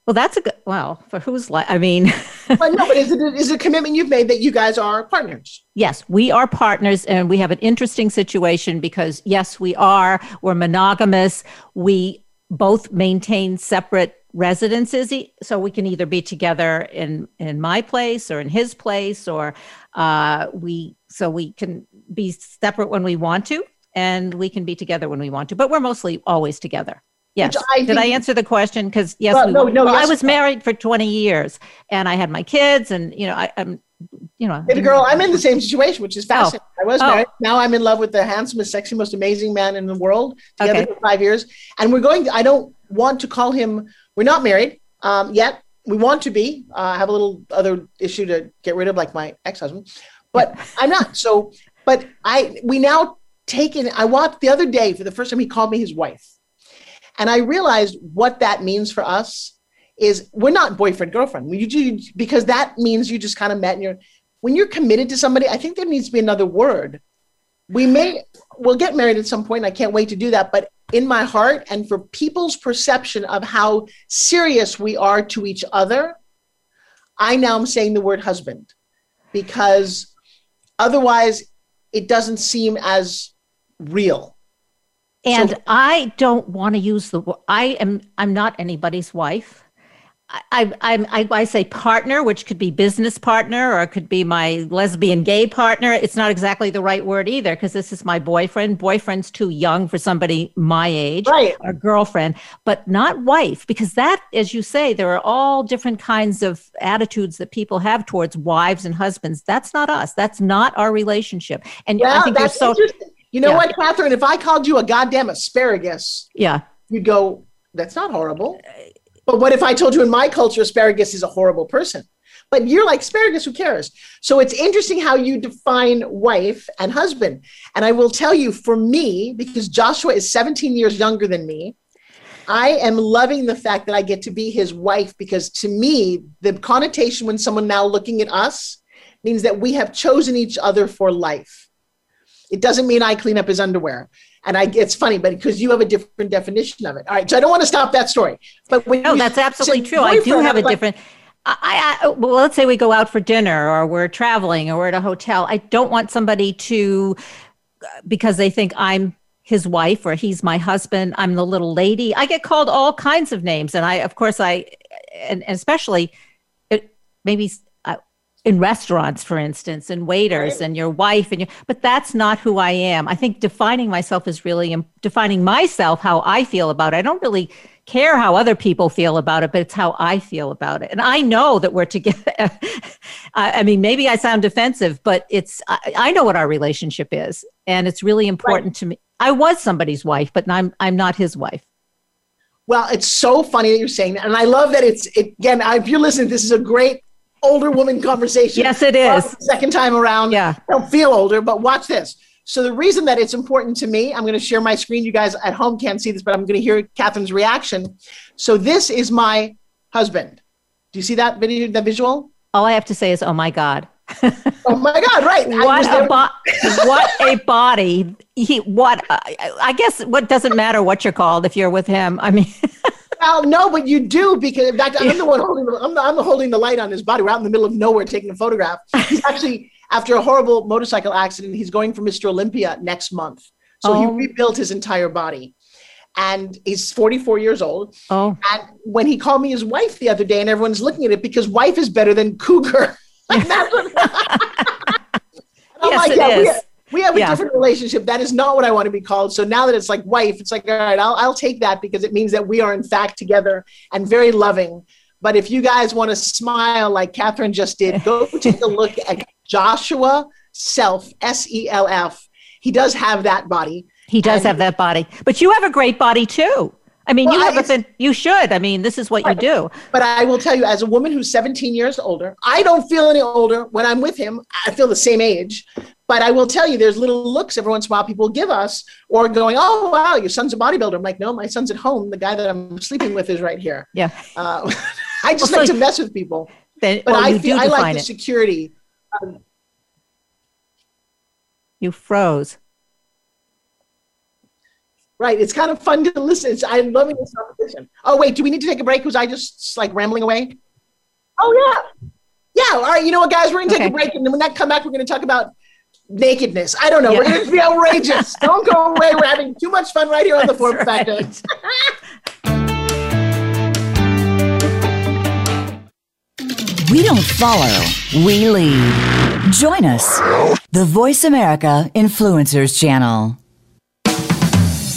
Well, that's a good, well, for whose life? I mean, [LAUGHS] Well, no, but is it, is it a commitment you've made that you guys are partners? yes, we are partners and we have an interesting situation because, yes, we are. We're monogamous. We both maintain separate residences so we can either be together in in my place or in his place or uh, we so we can be separate when we want to and we can be together when we want to but we're mostly always together yes I did i answer the question because yes Well, we, no, no, well, i yes. was married for 20 years and i had my kids and you know I, i'm you know Baby girl, I'm in the same situation, which is fascinating. I was Oh. married. Now I'm in love with the handsomest, sexy, most amazing man in the world. Together Okay. for five years, and we're going. I don't want to call him. We're not married um, yet. We want to be. Uh, I have a little other issue to get rid of, like my ex-husband, but [LAUGHS] I'm not. So, but I we now take in. I watched the other day for the first time. He called me his wife, and I realized what that means for us is we're not boyfriend girlfriend. We you, because that means you just kind of met and you're when you're committed to somebody. I think there needs to be another word. We may we'll get married at some point. I can't wait to do that. But in my heart and for people's perception of how serious we are to each other, I now am saying the word husband because otherwise it doesn't seem as real. And So- I don't want to use the word. I am. I'm not anybody's wife. I, I, I'm- I, I say partner, which could be business partner or it could be my lesbian gay partner. It's not exactly the right word either because this is my boyfriend. Boyfriend's too young for somebody my age Right. or girlfriend, but not wife because that, as you say, there are all different kinds of attitudes that people have towards wives and husbands. That's not us. That's not our relationship. And I think you're that's so interesting. You know Yeah. what, Kathryn? If I called you a goddamn asparagus, yeah. you'd go, that's not horrible. But what if I told you in my culture, asparagus is a horrible person? But you're like, asparagus, who cares? So it's interesting how you define wife and husband. And I will tell you, for me, because Joshua is 17 years younger than me, I am loving the fact that I get to be his wife because to me, the connotation when someone now looking at us means that we have chosen each other for life. It doesn't mean I clean up his underwear. And I, it's funny, but because you have a different definition of it. All right. So I don't want to stop that story. But when No, that's absolutely true. I do have a like, different. I, I, well, let's say we go out for dinner or we're traveling or we're at a hotel. I don't want somebody to, because they think I'm his wife or he's my husband. I'm the little lady. I get called all kinds of names, and I, of course, I, and especially, it maybe in restaurants, for instance, and waiters Right. and your wife and your. But that's not who I am. I think defining myself is really defining myself how I feel about it. I don't really care how other people feel about it, but it's how I feel about it. And I know that we're together. [LAUGHS] I, mean, maybe I sound defensive, but it's I, I know what our relationship is, and it's really important to me. I was somebody's wife, but I'm I'm not his wife. Well, it's so funny that you're saying that. And I love that it's, it, again, if you're listening, this is a great older woman conversation. Yes, it is. Second time around. Yeah. I don't feel older, but watch this. So the reason that it's important to me, I'm going to share my screen. You guys at home can't see this, but I'm going to hear Kathryn's reaction. So this is my husband. Do you see that video, that visual? All I have to say is, oh my god, [LAUGHS] Oh my God! Right. What a bo- what a body. He what I, I guess what doesn't matter what you're called if you're with him. I mean, [LAUGHS] Well, no, but you do because in fact, I'm the one holding. The, I'm, the, I'm holding the light on his body. We're out in the middle of nowhere taking a photograph. He's [LAUGHS] actually after a horrible motorcycle accident. He's going for Mr. Olympia next month, so he Oh. rebuilt his entire body, and he's 44 years old. oh And when he called me his wife the other day, and everyone's looking at it because wife is better than cougar. [LAUGHS] Like, that's what- And [LAUGHS] I'm Yes, like, it yeah, we- is. We have a Yeah. different relationship. That is not what I want to be called. So now that it's like wife, it's like, all right, I'll, I'll take that because it means that we are in fact together and very loving. But if you guys want to smile like Kathryn just did, go [LAUGHS] take a look at Joshua Self, S E L F. He does have that body. he does And- have that body, but you have a great body too. I mean, Well, you have a fin- you should. I mean, this is what you do. But I will tell you, as a woman who's 17 years older, I don't feel any older when I'm with him. I feel the same age. But I will tell you, there's little looks every once in a while people give us, or going, "Oh, wow, your son's a bodybuilder." I'm like, "No, my son's at home. The guy that I'm sleeping with is right here." Yeah. Uh, [LAUGHS] I just Well, like so- to mess with people, Then, but well, I feel I like define the it. security. You froze. Right, it's kind of fun to listen. It's, I'm loving this conversation. Oh wait, do we need to take a break? Was I just like rambling away? Oh yeah, yeah. All right, you know what, guys? We're gonna take Okay. a break, and then when that come back, we're gonna talk about nakedness. I don't know. We're gonna be outrageous. [LAUGHS] don't go away. We're having too much fun right here on the That's Form right. Factor. [LAUGHS] We don't follow, we lead. Join us, the Voice America Influencers Channel.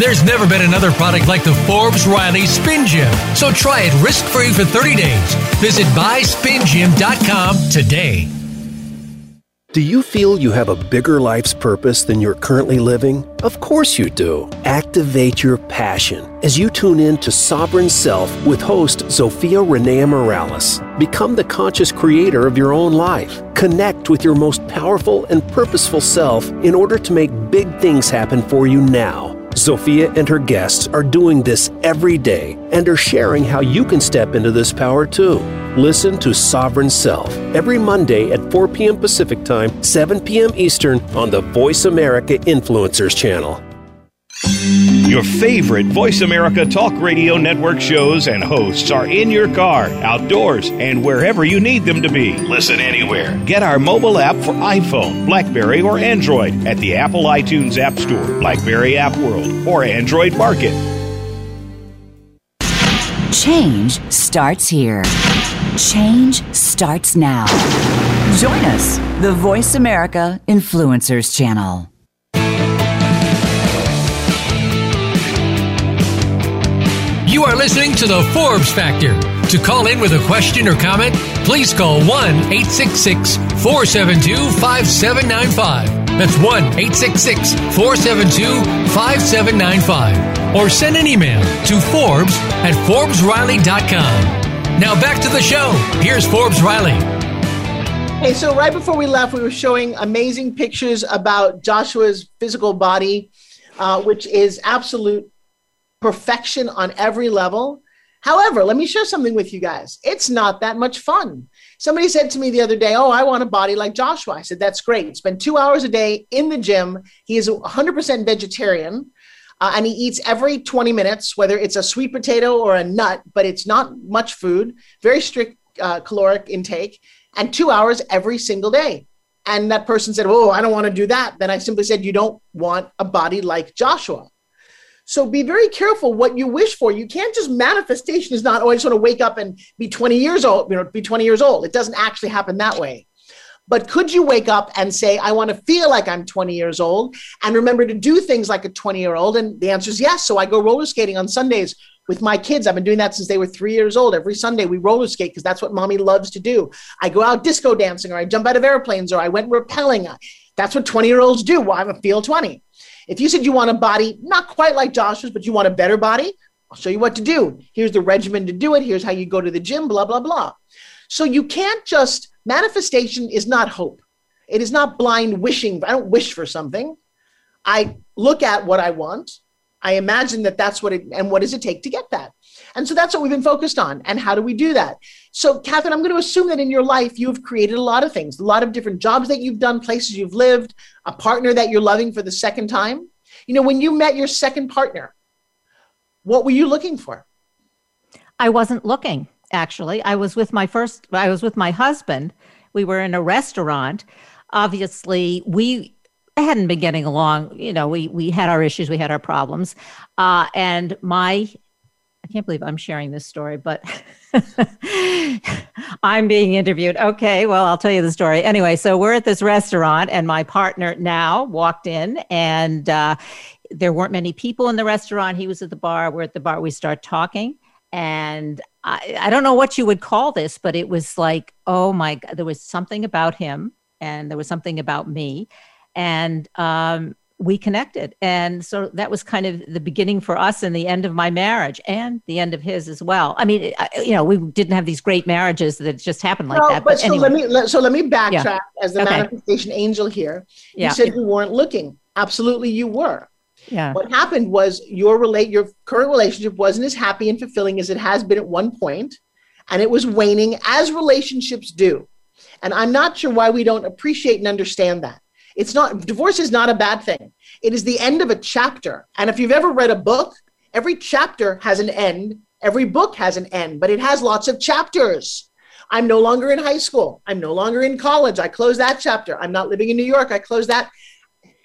There's never been another product like the Forbes Riley Spin Gym. So try it risk free for 30 days. Visit buyspingym.com today. Do you feel you have a bigger life's purpose than you're currently living? Of course you do. Activate your passion as you tune in to Sovereign Self with host Zofia Renea Morales. Become the conscious creator of your own life. Connect with your most powerful and purposeful self in order to make big things happen for you now. Zofia and her guests are doing this every day and are sharing how you can step into this power too. Listen to Sovereign Self every Monday at 4 p.m. Pacific Time, 7 p.m. Eastern on the Voice America Influencers channel. Your favorite Voice America Talk Radio Network shows and hosts are in your car, outdoors, and wherever you need them to be. Listen anywhere. Get our mobile app for iPhone, Blackberry, or Android at the Apple iTunes App Store, Blackberry App World, or Android Market. Change starts here. Change starts now. Join us, the Voice America Influencers Channel. You are listening to the Forbes Factor. To call in with a question or comment, please call 1 866 472 5795. That's 1 866 472 5795. Or send an email to Forbes at ForbesRiley.com. Now back to the show. Here's Forbes Riley. Hey, so right before we left, we were showing amazing pictures about Joshua's physical body, uh, which is absolute perfection on every level. However, let me share something with you guys. It's not that much fun. Somebody said to me the other day, Oh, I want a body like Joshua. I said, That's great. Spend two hours a day in the gym. He is 100% vegetarian. Uh, and he eats every 20 minutes, whether it's a sweet potato or a nut, but it's not much food, very strict uh, caloric intake, and two hours every single day. And that person said, Oh, I don't want to do that. Then I simply said, You don't want a body like Joshua. So be very careful what you wish for. You can't just manifestation is not, oh, I just want to wake up and be 20 years old, you know, be 20 years old. It doesn't actually happen that way. But could you wake up and say, I want to feel like I'm 20 years old and remember to do things like a 20 year old? And the answer is yes. So I go roller skating on Sundays with my kids. I've been doing that since they were three years old. Every Sunday we roller skate because that's what mommy loves to do. I go out disco dancing or I jump out of airplanes or I went rappelling. That's what 20 year olds do. Well, a feel 20. If you said you want a body not quite like Joshua's, but you want a better body, I'll show you what to do. Here's the regimen to do it. Here's how you go to the gym, blah, blah, blah. So you can't just, manifestation is not hope. It is not blind wishing. I don't wish for something. I look at what I want. I imagine that that's what it, and what does it take to get that? And so that's what we've been focused on. And how do we do that? So, Kathryn, I'm going to assume that in your life, you've created a lot of things, a lot of different jobs that you've done, places you've lived, a partner that you're loving for the second time. You know, when you met your second partner, what were you looking for? I wasn't looking, actually. I was with my first, I was with my husband. We were in a restaurant. Obviously, we hadn't been getting along. You know, we we had our issues, we had our problems, uh, and my I can't believe I'm sharing this story, but [LAUGHS] [LAUGHS] I'm being interviewed. Okay, well, I'll tell you the story. Anyway, so we're at this restaurant, and my partner now walked in, and uh, there weren't many people in the restaurant. He was at the bar. We're at the bar. We start talking, and I, I don't know what you would call this, but it was like, oh my God, there was something about him, and there was something about me, and um, we connected. And so that was kind of the beginning for us and the end of my marriage and the end of his as well. I mean, you know, we didn't have these great marriages that just happened like no, that. But, but so anyway. let me let, so let me backtrack Yeah. as the Okay. manifestation angel here. Yeah. You said you weren't looking. Absolutely, you were. Yeah. What happened was your relate your current relationship wasn't as happy and fulfilling as it has been at one point, and it was waning as relationships do. And I'm not sure why we don't appreciate and understand that. It's not divorce is not a bad thing. It is the end of a chapter. And if you've ever read a book, every chapter has an end. Every book has an end, but it has lots of chapters. I'm no longer in high school. I'm no longer in college. I close that chapter. I'm not living in New York. I close that.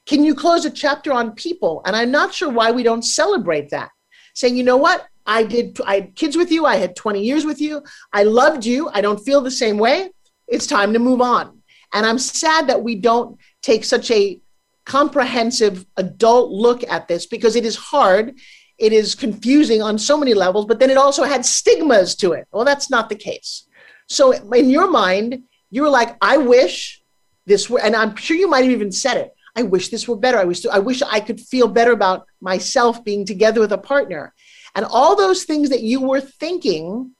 Can you close a chapter on people? And I'm not sure why we don't celebrate that. Saying, you know what? I did, I had kids with you. I had 20 years with you. I loved you. I don't feel the same way. It's time to move on. And I'm sad that we don't take such a comprehensive adult look at this because it is hard. It is confusing on so many levels, but then it also had stigmas to it. Well, that's not the case. So in your mind, you were like, I wish this were, and I'm sure you might have even said it. I wish this were better. I wish I wish I could feel better about myself being together with a partner. And all those things that you were thinking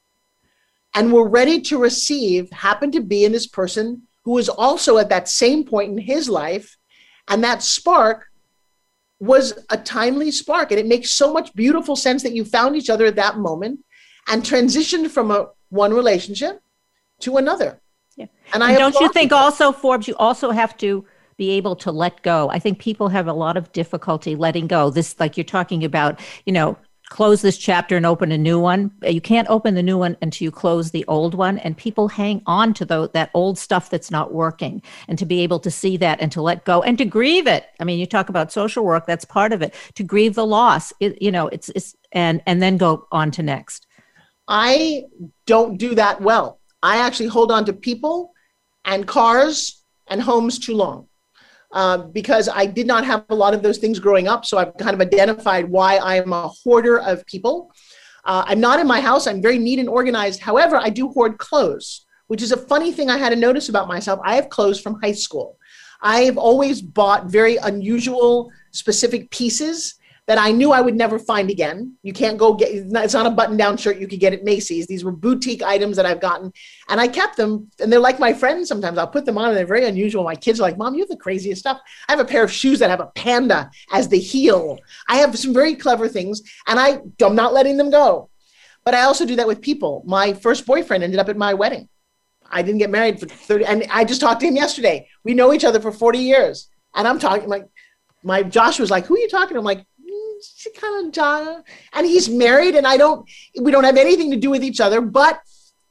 and were ready to receive happened to be in this person who was also at that same point in his life. And that spark was a timely spark. And it makes so much beautiful sense that you found each other at that moment and transitioned from a one relationship to another. Yeah. And, And I don't you think also, Forbes, you also have to be able to let go? I think people have a lot of difficulty letting go. This, like you're talking about, you know, close this chapter and open a new one. You can't open the new one until you close the old one. And people hang on to tho- that old stuff that's not working. And to be able to see that and to let go and to grieve it. I mean, you talk about social work, that's part of it. To grieve the loss, it, you know, it's, it's, and, and then go on to next. I don't do that well. I actually hold on to people and cars and homes too long uh, because I did not have a lot of those things growing up. So I've kind of identified why I am a hoarder of people. Uh, I'm not in my house. I'm very neat and organized. However, I do hoard clothes, which is a funny thing I had to notice about myself. I have clothes from high school. I've always bought very unusual, specific pieces that I knew I would never find again. You can't go get it's not- a button down shirt you could get at Macy's. These were boutique items that I've gotten and I kept them and they're like my friends sometimes. I'll put them on and they're very unusual. My kids are like, "Mom, you have the craziest stuff." I have a pair of shoes that have a panda as the heel. I have some very clever things and I I'm not letting them go. But I also do that with people. My first boyfriend ended up at my wedding. I didn't get married for 30 and I just talked to him yesterday. We know each other for 40 years. And I'm talking like my Josh was like, "Who are you talking to?" I'm like, "Mm, she kind of John, and he's married, and I don't. We don't have anything to do with each other, but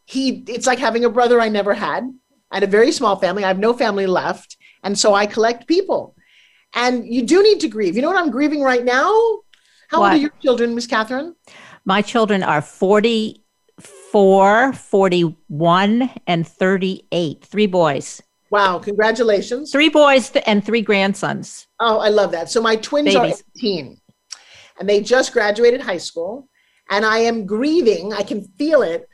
he. It's like having a brother I never had. I had a very small family. I have no family left, and so I collect people. And you do need to grieve. You know what I'm grieving right now? How old are your children, Miss Kathryn? My children are 44, 41, and 38. Three boys. Wow! Congratulations. Three boys th- and three grandsons. Oh, I love that. So my twins Babies. are 18 and they just graduated high school. And I am grieving, I can feel it,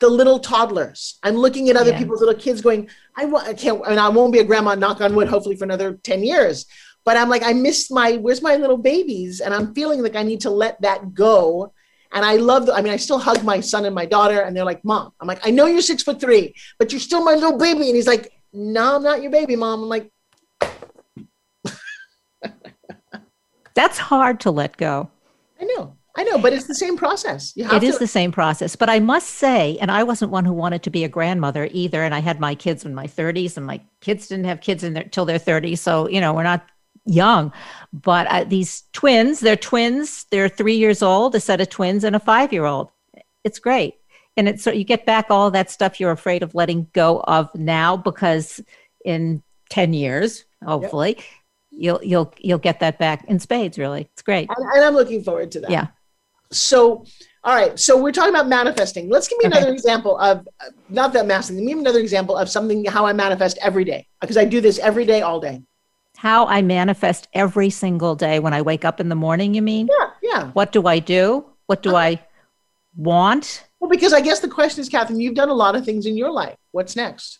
the little toddlers. I'm looking at other Yeah. people's little kids going, I, wa- I can't, and I won't be a grandma, knock on wood, hopefully for another 10 years. But I'm like, I missed my, where's my little babies? And I'm feeling like I need to let that go. And I love, the, I mean, I still hug my son and my daughter, and they're like, Mom, I'm like, I know you're six foot three, but you're still my little baby. And he's like, No, I'm not your baby, Mom. I'm like, That's hard to let go. I know. I know, but it's the same process. You have It to, is the same process. But I must say, and I wasn't one who wanted to be a grandmother either. And I had my kids in my 30s, and my kids didn't have kids in their, till their 30s. So, you know, we're not young. But uh, these twins, they're twins. They're three years old, a set of twins, and a five year old. It's great. And it's so you get back all that stuff you're afraid of letting go of now because in 10 years, hopefully, you'll you'll you'll get that back in spades, really. It's great. and, and I'm looking forward to that. Yeah. So, all right. So we're talking about manifesting. Let's give me Okay. another example of not that massive. Give me another example of something how I manifest every day because I do this every day, all day. How I manifest every single day when I wake up in the morning, you mean? Yeah, yeah. What do I do? What do uh-huh. I want? Well, because I guess the question is, Kathryn, you've done a lot of things in your life. What's next?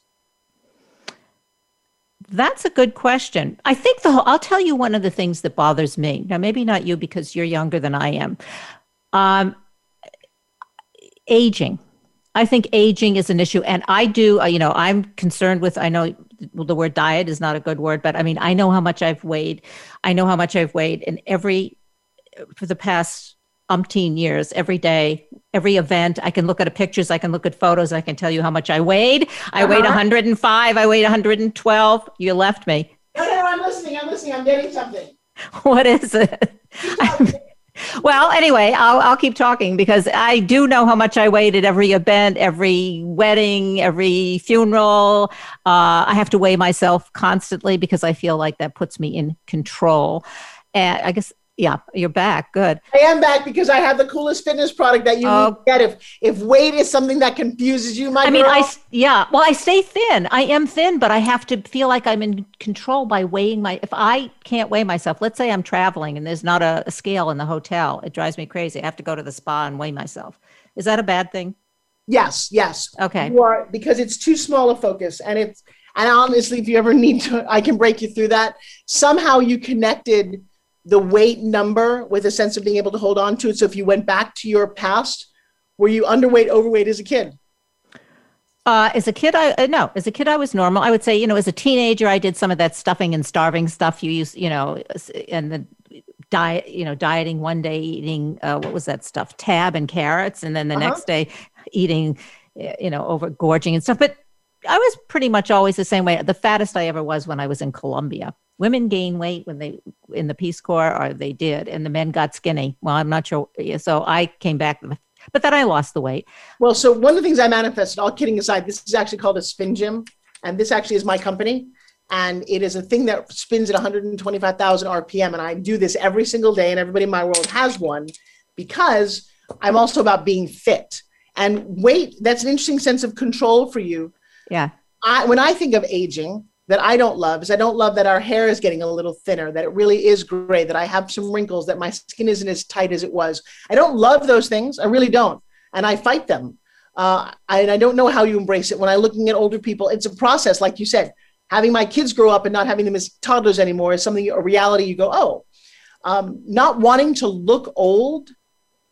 That's a good question. I think the whole, I'll tell you one of the things that bothers me. Now, maybe not you because you're younger than I am. Um, aging. I think aging is an issue. And I do, uh, you know, I'm concerned with, I know the word diet is not a good word, but I mean, I know how much I've weighed. I know how much I've weighed. And every, for the past umpteen years, every day, every event, I can look at pictures, I can look at photos, I can tell you how much I weighed. I weighed Uh-huh. 105, I weighed 112. You left me. No, no, no, I'm listening. I'm listening. I'm getting something. [LAUGHS] What is it? [LAUGHS] well, anyway, I'll, I'll keep talking because I do know how much I weighed at every event, every wedding, every funeral. Uh, I have to weigh myself constantly because I feel like that puts me in control. And I guess, yeah, you're back. Good. I am back because I have the coolest fitness product that you Oh. need get. If if weight is something that confuses you, my I mean, girl, I, yeah, well, I stay thin. I am thin, but I have to feel like I'm in control by weighing my, if I can't weigh myself, let's say I'm traveling and there's not a, a scale in the hotel, it drives me crazy. I have to go to the spa and weigh myself. Is that a bad thing? yes, yes. Okay. You are because it's too small a focus, and it's and honestly, if you ever need to, I can break you through that. Somehow you connected the weight number with a sense of being able to hold on to it. So if you went back to your past, were you underweight, overweight as a kid? Uh, as a kid, I uh, no. As a kid, I was normal. I would say, you know, as a teenager, I did some of that stuffing and starving stuff you use, you know, and the diet, you know, dieting one day, eating uh, what was that stuff, tab and carrots, and then the Uh-huh. next day eating, you know, over gorging and stuff. But I was pretty much always the same way. The fattest I ever was when I was in Colombia. Women gain weight when they in the Peace Corps, or they did, and the men got skinny. Well, I'm not sure. So I came back, but then I lost the weight. Well, so one of the things I manifested, all kidding aside, this is actually called a spin gym. And this actually is my company. And it is a thing that spins at 125,000 RPM. And I do this every single day. And everybody in my world has one because I'm also about being fit. And weight, that's an interesting sense of control for you. Yeah. I, when I think of aging, that I don't love is I don't love that our hair is getting a little thinner, that it really is gray, that I have some wrinkles, that my skin isn't as tight as it was. I don't love those things. I really don't. And I fight them. Uh, and I don't know how you embrace it. When I'm looking at older people, it's a process, like you said. Having my kids grow up and not having them as toddlers anymore is something, a reality you go, oh. Um, not wanting to look old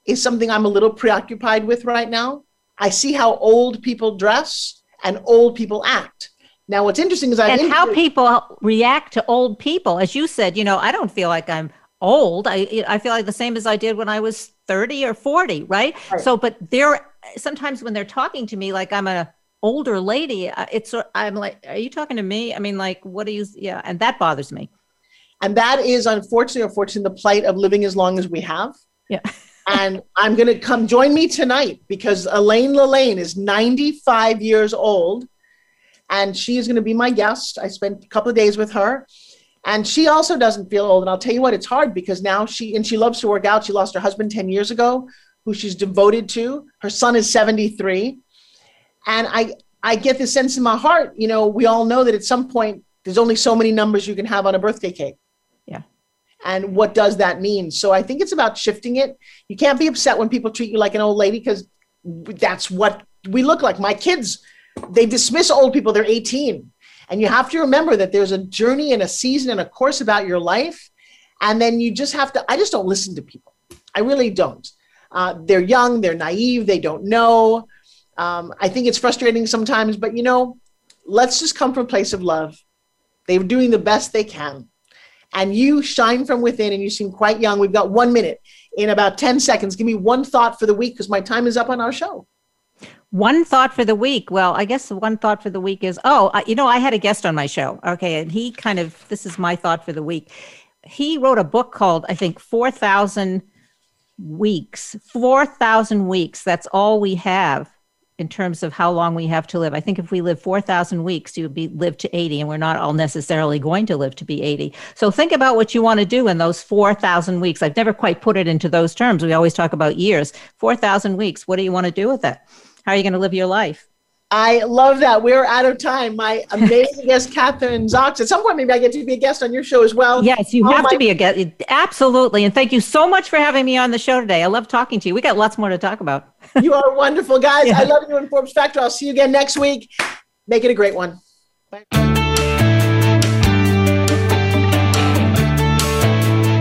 is something I'm a little preoccupied with right now. I see how old people dress and old people act. Now, what's interesting is I and how people react to old people. As you said, you know, I don't feel like I'm old. I I feel like the same as I did when I was 30 or 40, right? Right. So, but they're sometimes when they're talking to me like I'm a older lady, it's I'm like, are you talking to me? I mean, like, what do you? Yeah, and that bothers me. And that is unfortunately or fortunately the plight of living as long as we have. Yeah. [LAUGHS] and I'm going to come join me tonight because Elaine LaLanne is 95 years old and she is going to be my guest. I spent a couple of days with her and she also doesn't feel old. And I'll tell you what, it's hard because now she, and she loves to work out. She lost her husband 10 years ago, who she's devoted to. Her son is 73. And I, I get this sense in my heart, you know, we all know that at some point there's only so many numbers you can have on a birthday cake. Yeah. And what does that mean? So I think it's about shifting it. You can't be upset when people treat you like an old lady because that's what we look like. My kids, they dismiss old people, they're 18. And you have to remember that there's a journey and a season and a course about your life. And then you just have to, I just don't listen to people. I really don't. Uh, they're young, they're naive, they don't know. Um, I think it's frustrating sometimes, but you know, let's just come from a place of love. They're doing the best they can. And you shine from within and you seem quite young. We've got one minute. in about 10 seconds. Give me one thought for the week because my time is up on our show. One thought for the week. Well, I guess the one thought for the week is oh, you know, I had a guest on my show. Okay. And he kind of, this is my thought for the week. He wrote a book called, I think, 4,000 Weeks. 4,000 weeks. That's all we have in terms of how long we have to live. I think if we live 4,000 weeks, you would be live to 80, and we're not all necessarily going to live to be 80. So think about what you want to do in those 4,000 weeks. I've never quite put it into those terms. We always talk about years. 4,000 weeks. What do you want to do with it? How are you going to live your life? I love that. We're out of time. My amazing [LAUGHS] guest, Kathryn Zox. At some point, maybe I get to be a guest on your show as well. Yes, you oh, have my- to be a guest. Absolutely. And thank you so much for having me on the show today. I love talking to you. We got lots more to talk about. [LAUGHS] you are wonderful, guys. Yeah. I love you in Forbes Factor. I'll see you again next week. Make it a great one. Bye.